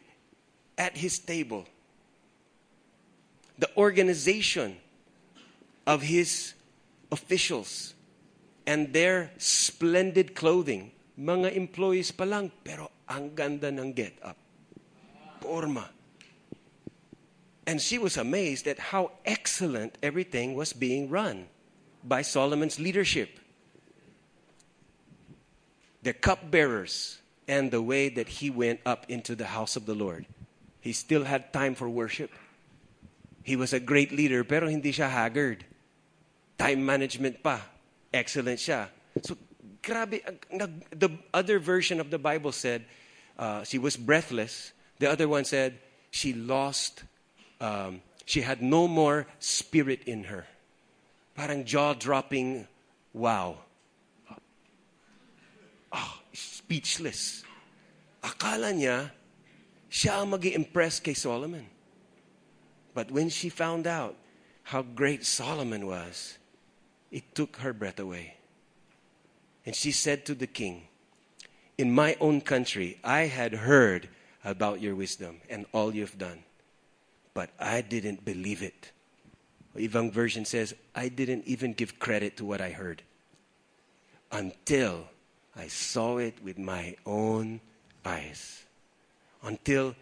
at his table, the organization of his officials, and their splendid clothing. Mga employees pa lang, pero ang ganda ng get up. And she was amazed at how excellent everything was being run by Solomon's leadership. The cupbearers and the way that he went up into the house of the Lord. He still had time for worship. He was a great leader, pero hindi siya haggard. Time management pa. Excellent siya. So, grabe. The other version of the Bible said uh, she was breathless. The other one said she lost, um, she had no more spirit in her. Parang jaw-dropping, wow. Oh, speechless. Akala niya, siya ang mag impress kay Solomon. But when she found out how great Solomon was, it took her breath away. And she said to the king, In my own country, I had heard about your wisdom and all you've done, but I didn't believe it. Ibang version says, I didn't even give credit to what I heard until I saw it with my own eyes. Until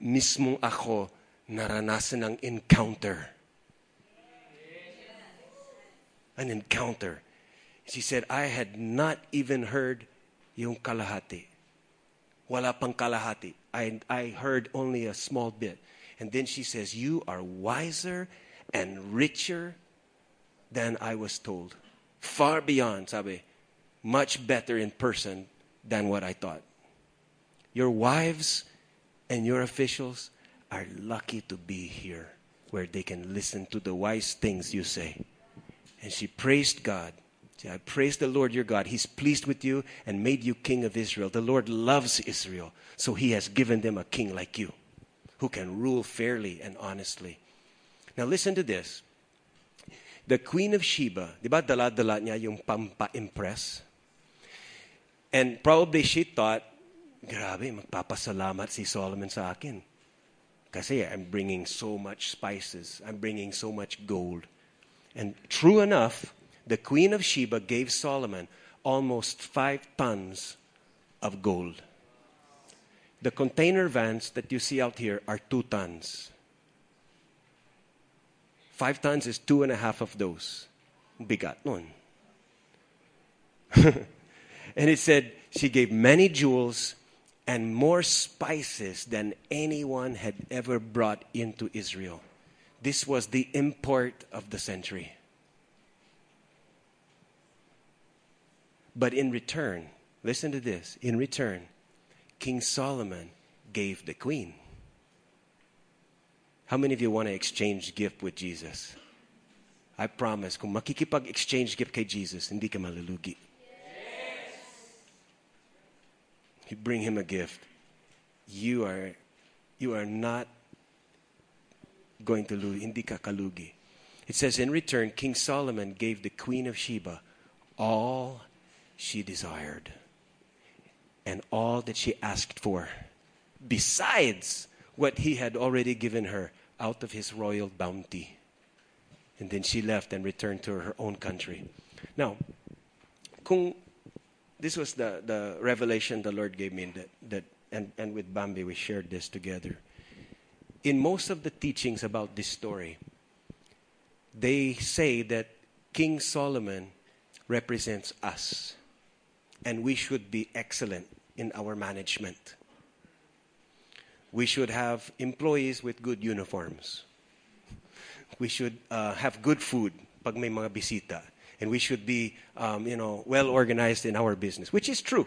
mismo ako naranasan ng encounter. An encounter. She said, I had not even heard yung kalahati. Wala pang kalahati. I, I heard only a small bit. And then she says, You are wiser and richer than I was told. Far beyond, sabi, much better in person than what I thought. Your wives and your officials are lucky to be here where they can listen to the wise things you say. And she praised God. I praise the Lord your God. He's pleased with you and made you king of Israel. The Lord loves Israel, so he has given them a king like you who can rule fairly and honestly. Now listen to this. The Queen of Sheba, di ba dala-dala niya yung pampa-impress? And probably she thought, grabe, magpapasalamat si Solomon sa akin. Kasi I'm bringing so much spices. I'm bringing so much gold. And true enough, the Queen of Sheba gave Solomon almost five tons of gold. The container vans that you see out here are two tons. Five tons is two and a half of those. Bigat nun. and it said she gave many jewels and more spices than anyone had ever brought into Israel. This was the import of the century. But in return, listen to this in return, King Solomon gave the queen. How many of you want to exchange gift with Jesus? I promise, kung makikipag-exchange gift kay Jesus, hindi ka malulugi. Yes. You bring him a gift. You are, you are not going to lose. Hindi ka kalugi. It says, in return, King Solomon gave the queen of Sheba all she desired and all that she asked for, besides what he had already given her out of his royal bounty. And then she left and returned to her own country. Now, kung this was the, the revelation the Lord gave me that, that and, and with Bambi we shared this together. In most of the teachings about this story, they say that King Solomon represents us and we should be excellent in our management. we should have employees with good uniforms. We should uh, have good food pag may mga bisita. And we should be, um, you know, well organized in our business, which is true.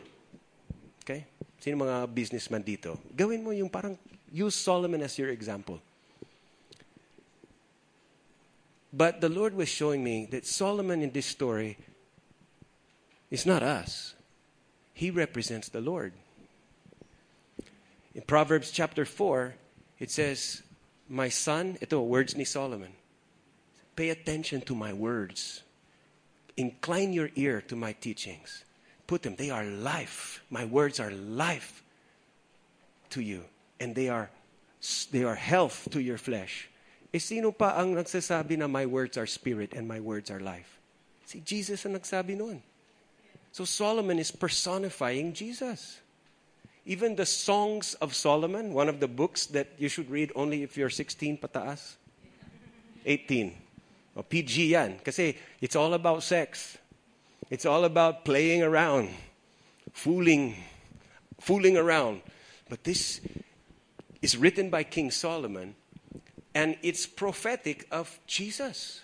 Okay? Sino mga businessman dito? Gawin mo yung parang, use Solomon as your example. But the Lord was showing me that Solomon in this story is not us. He represents the Lord. In Proverbs chapter 4, it says, My son, ito, words ni Solomon, pay attention to my words. Incline your ear to my teachings. Put them, they are life. My words are life to you. And they are, they are health to your flesh. Eh, sino pa ang nagsasabi na my words are spirit and my words are life? Si Jesus ang nagsabi noon. So Solomon is personifying Jesus. Even the Songs of Solomon, one of the books that you should read only if you're 16 pataas. 18. O PG yan. Kasi it's all about sex. It's all about playing around, fooling, fooling around. But this is written by King Solomon, and it's prophetic of Jesus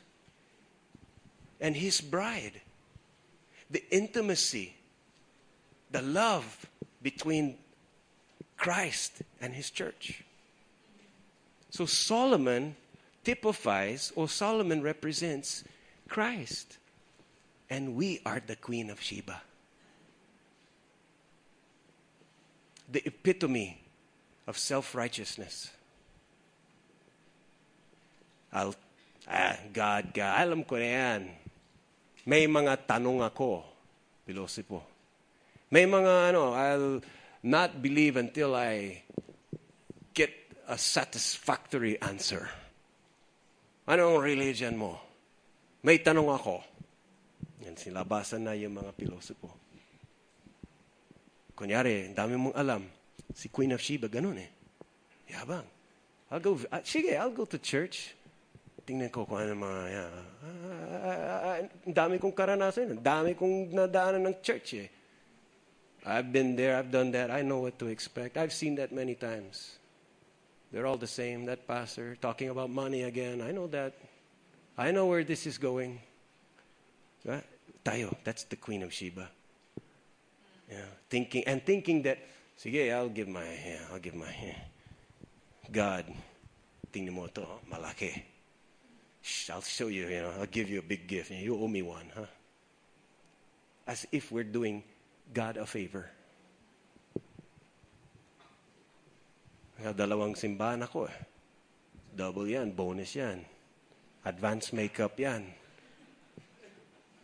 and his bride. The intimacy, the love between Christ and his church. So Solomon typifies, or Solomon represents Christ. And we are the Queen of Sheba. The epitome of self righteousness. I'll, ah, God, God, alam ko na yan. May mga tanong ako, Pilosipo. May mga ano, I'll not believe until I get a satisfactory answer. Anong religion mo? May tanong ako. Yan, silabasan na yung mga pilosopo. Kunyari, dami mong alam. Si Queen of Sheba, ganun eh. Yabang. I'll go, uh, sige, I'll go to church. Tingnan ko kung ano mga, yeah. uh, dami kong karanasan. Dami kong nadaanan ng church eh. I've been there, I've done that. I know what to expect. I've seen that many times. They're all the same. That pastor talking about money again. I know that. I know where this is going. Right? Tayo, that's the Queen of Sheba. Yeah, thinking and thinking that, sige, I'll give my, yeah, I'll give my, yeah. God, tingnan mo to, malaki. I'll show you, you know, I'll give you a big gift. And you owe me one, huh? As if we're doing God a favor. Dalawang simbahan ako eh. Double yan, bonus yan. Advanced makeup yan.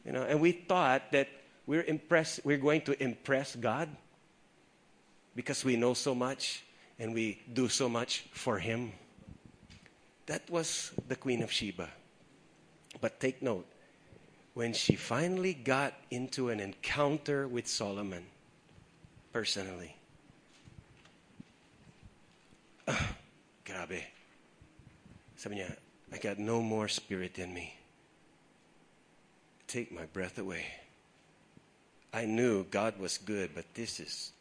You know, and we thought that we're impressed, we're going to impress God because we know so much and we do so much for Him. That was the Queen of Sheba. But take note, when she finally got into an encounter with Solomon personally, ah, grabe. Sabi niya, I got no more spirit in me. Take my breath away. I knew God was good, but this is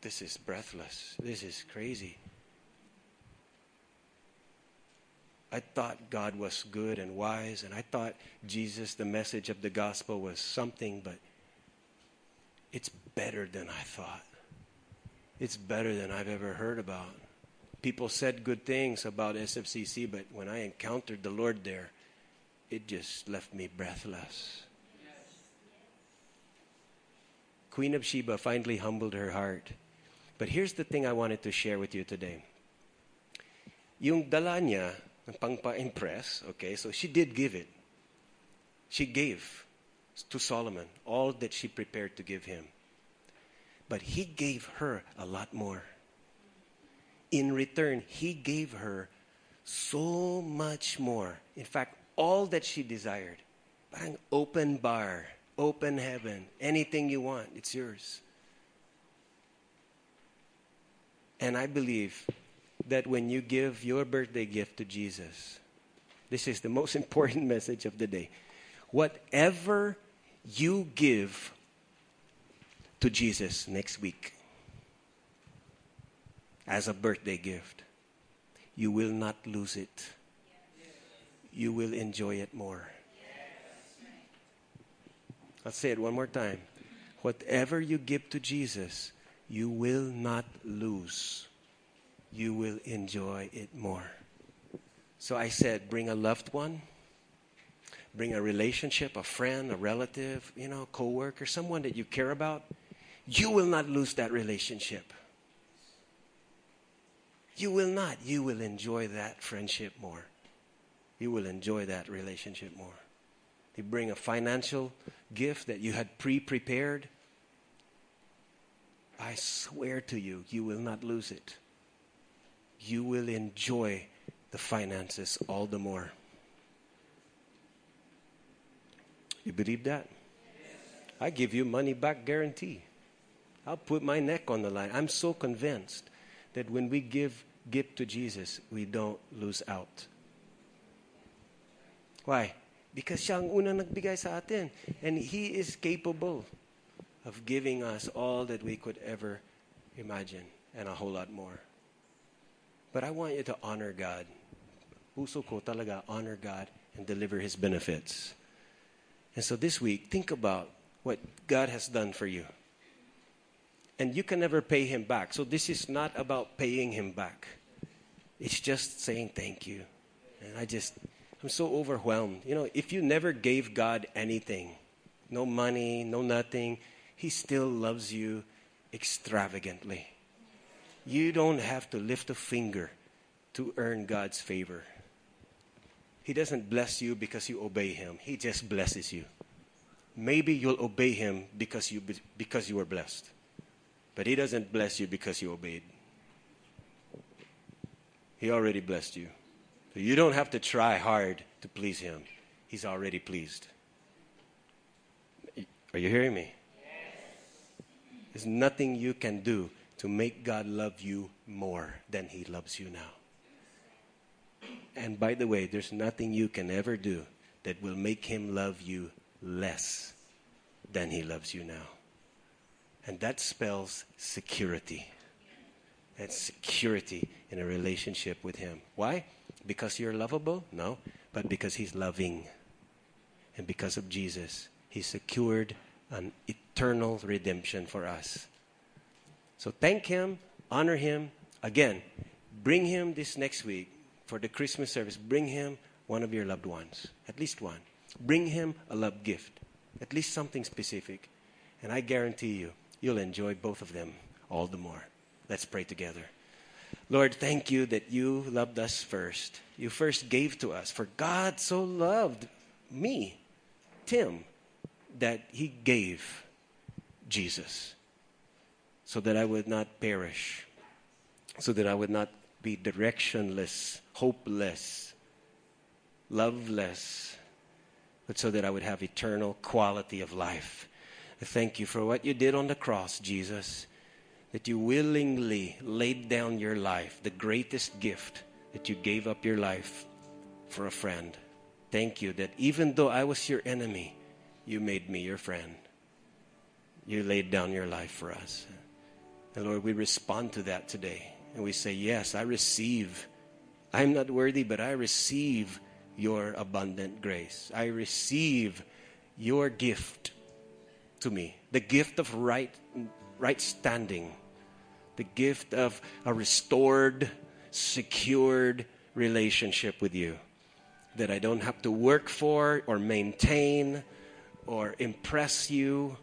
this is breathless. This is crazy. I thought God was good and wise, and I thought Jesus, the message of the gospel, was something, but it's better than I thought. It's better than I've ever heard about. People said good things about SFCC, but when I encountered the Lord there, it just left me breathless. Queen of Sheba finally humbled her heart. But here's the thing I wanted to share with you today. Yung dala niya, ng pangpa-impress, okay, so she did give it. She gave to Solomon all that she prepared to give him. But he gave her a lot more. In return, he gave her so much more. In fact, all that she desired. Parang open bar, open heaven, anything you want, it's yours. And I believe that when you give your birthday gift to Jesus, this is the most important message of the day. Whatever you give to Jesus next week, as a birthday gift, you will not lose it. You will enjoy it more. I'll say it one more time. Whatever you give to Jesus, you will not lose. You will enjoy it more. So I said, bring a loved one, bring a relationship, a friend, a relative, you know, coworker, someone that you care about. You will not lose that relationship. You will not. You will enjoy that friendship more. You will enjoy that relationship more. You bring a financial gift that you had pre prepared. I swear to you, you will not lose it. You will enjoy the finances all the more. You believe that? I give you money back guarantee. I'll put my neck on the line. I'm so convinced that when we give gift to Jesus, we don't lose out. Why? Because siya ang unang nagbigay sa atin. And He is capable of giving us all that we could ever imagine and a whole lot more. But I want you to honor God. Puso ko talaga honor God and deliver His benefits. And so this week, think about what God has done for you. And you can never pay Him back. So this is not about paying Him back. It's just saying thank you. And I just, I'm so overwhelmed. You know, if you never gave God anything, no money, no nothing, He still loves you extravagantly. You don't have to lift a finger to earn God's favor. He doesn't bless you because you obey Him, He just blesses you. Maybe you'll obey Him because you, because you were blessed, but He doesn't bless you because you obeyed. He already blessed you. So you don't have to try hard to please Him, He's already pleased. Are you hearing me? There's nothing you can do to make God love you more than He loves you now. And by the way, there's nothing you can ever do that will make Him love you less than He loves you now. And that spells security. That's security in a relationship with Him. Why? Because you're lovable? No, but because He's loving. And because of Jesus, He secured an eternal redemption for us. So thank Him, honor Him. Again, bring Him this next week for the Christmas service. Bring Him one of your loved ones, at least one. Bring Him a love gift, at least something specific. And I guarantee you, you'll enjoy both of them all the more. Let's pray together. Lord, thank you that you loved us first. You first gave to us. For God so loved me, Tim, that he gave Jesus so that I would not perish, so that I would not be directionless, hopeless, loveless, but so that I would have eternal quality of life. I thank you for what you did on the cross, Jesus, that you willingly laid down your life, the greatest gift that you gave up your life for a friend. Thank you that even though I was your enemy, you made me your friend. You laid down your life for us. And Lord, we respond to that today. And we say, Yes, I receive. I'm not worthy, but I receive your abundant grace. I receive your gift to me the gift of right, right standing, the gift of a restored, secured relationship with you that I don't have to work for or maintain or impress you.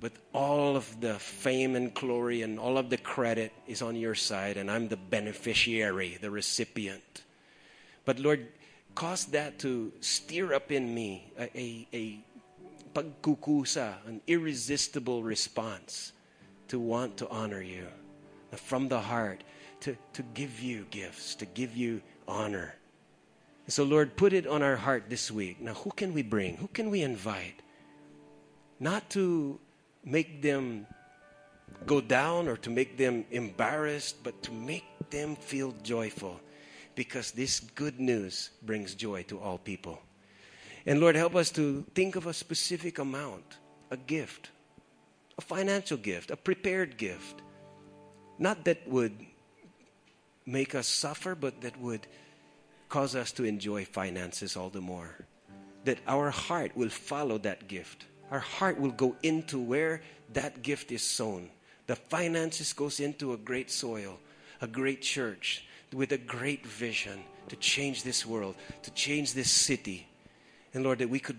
But all of the fame and glory and all of the credit is on your side, and I'm the beneficiary, the recipient. But Lord, cause that to stir up in me a, a, a pagkukusa, an irresistible response to want to honor you from the heart, to, to give you gifts, to give you honor. So, Lord, put it on our heart this week. Now, who can we bring? Who can we invite? Not to make them go down or to make them embarrassed, but to make them feel joyful because this good news brings joy to all people. And Lord, help us to think of a specific amount, a gift, a financial gift, a prepared gift not that would make us suffer, but that would cause us to enjoy finances all the more. That our heart will follow that gift. Our heart will go into where that gift is sown. The finances goes into a great soil, a great church with a great vision to change this world, to change this city. And Lord, that we could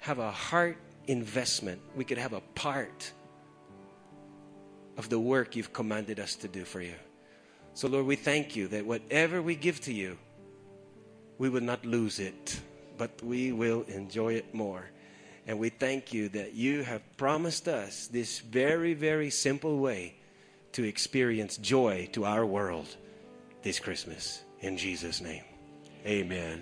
have a heart investment. We could have a part of the work you've commanded us to do for you. So, Lord, we thank you that whatever we give to you, we will not lose it, but we will enjoy it more. And we thank you that you have promised us this very, very simple way to experience joy to our world this Christmas. In Jesus' name, amen.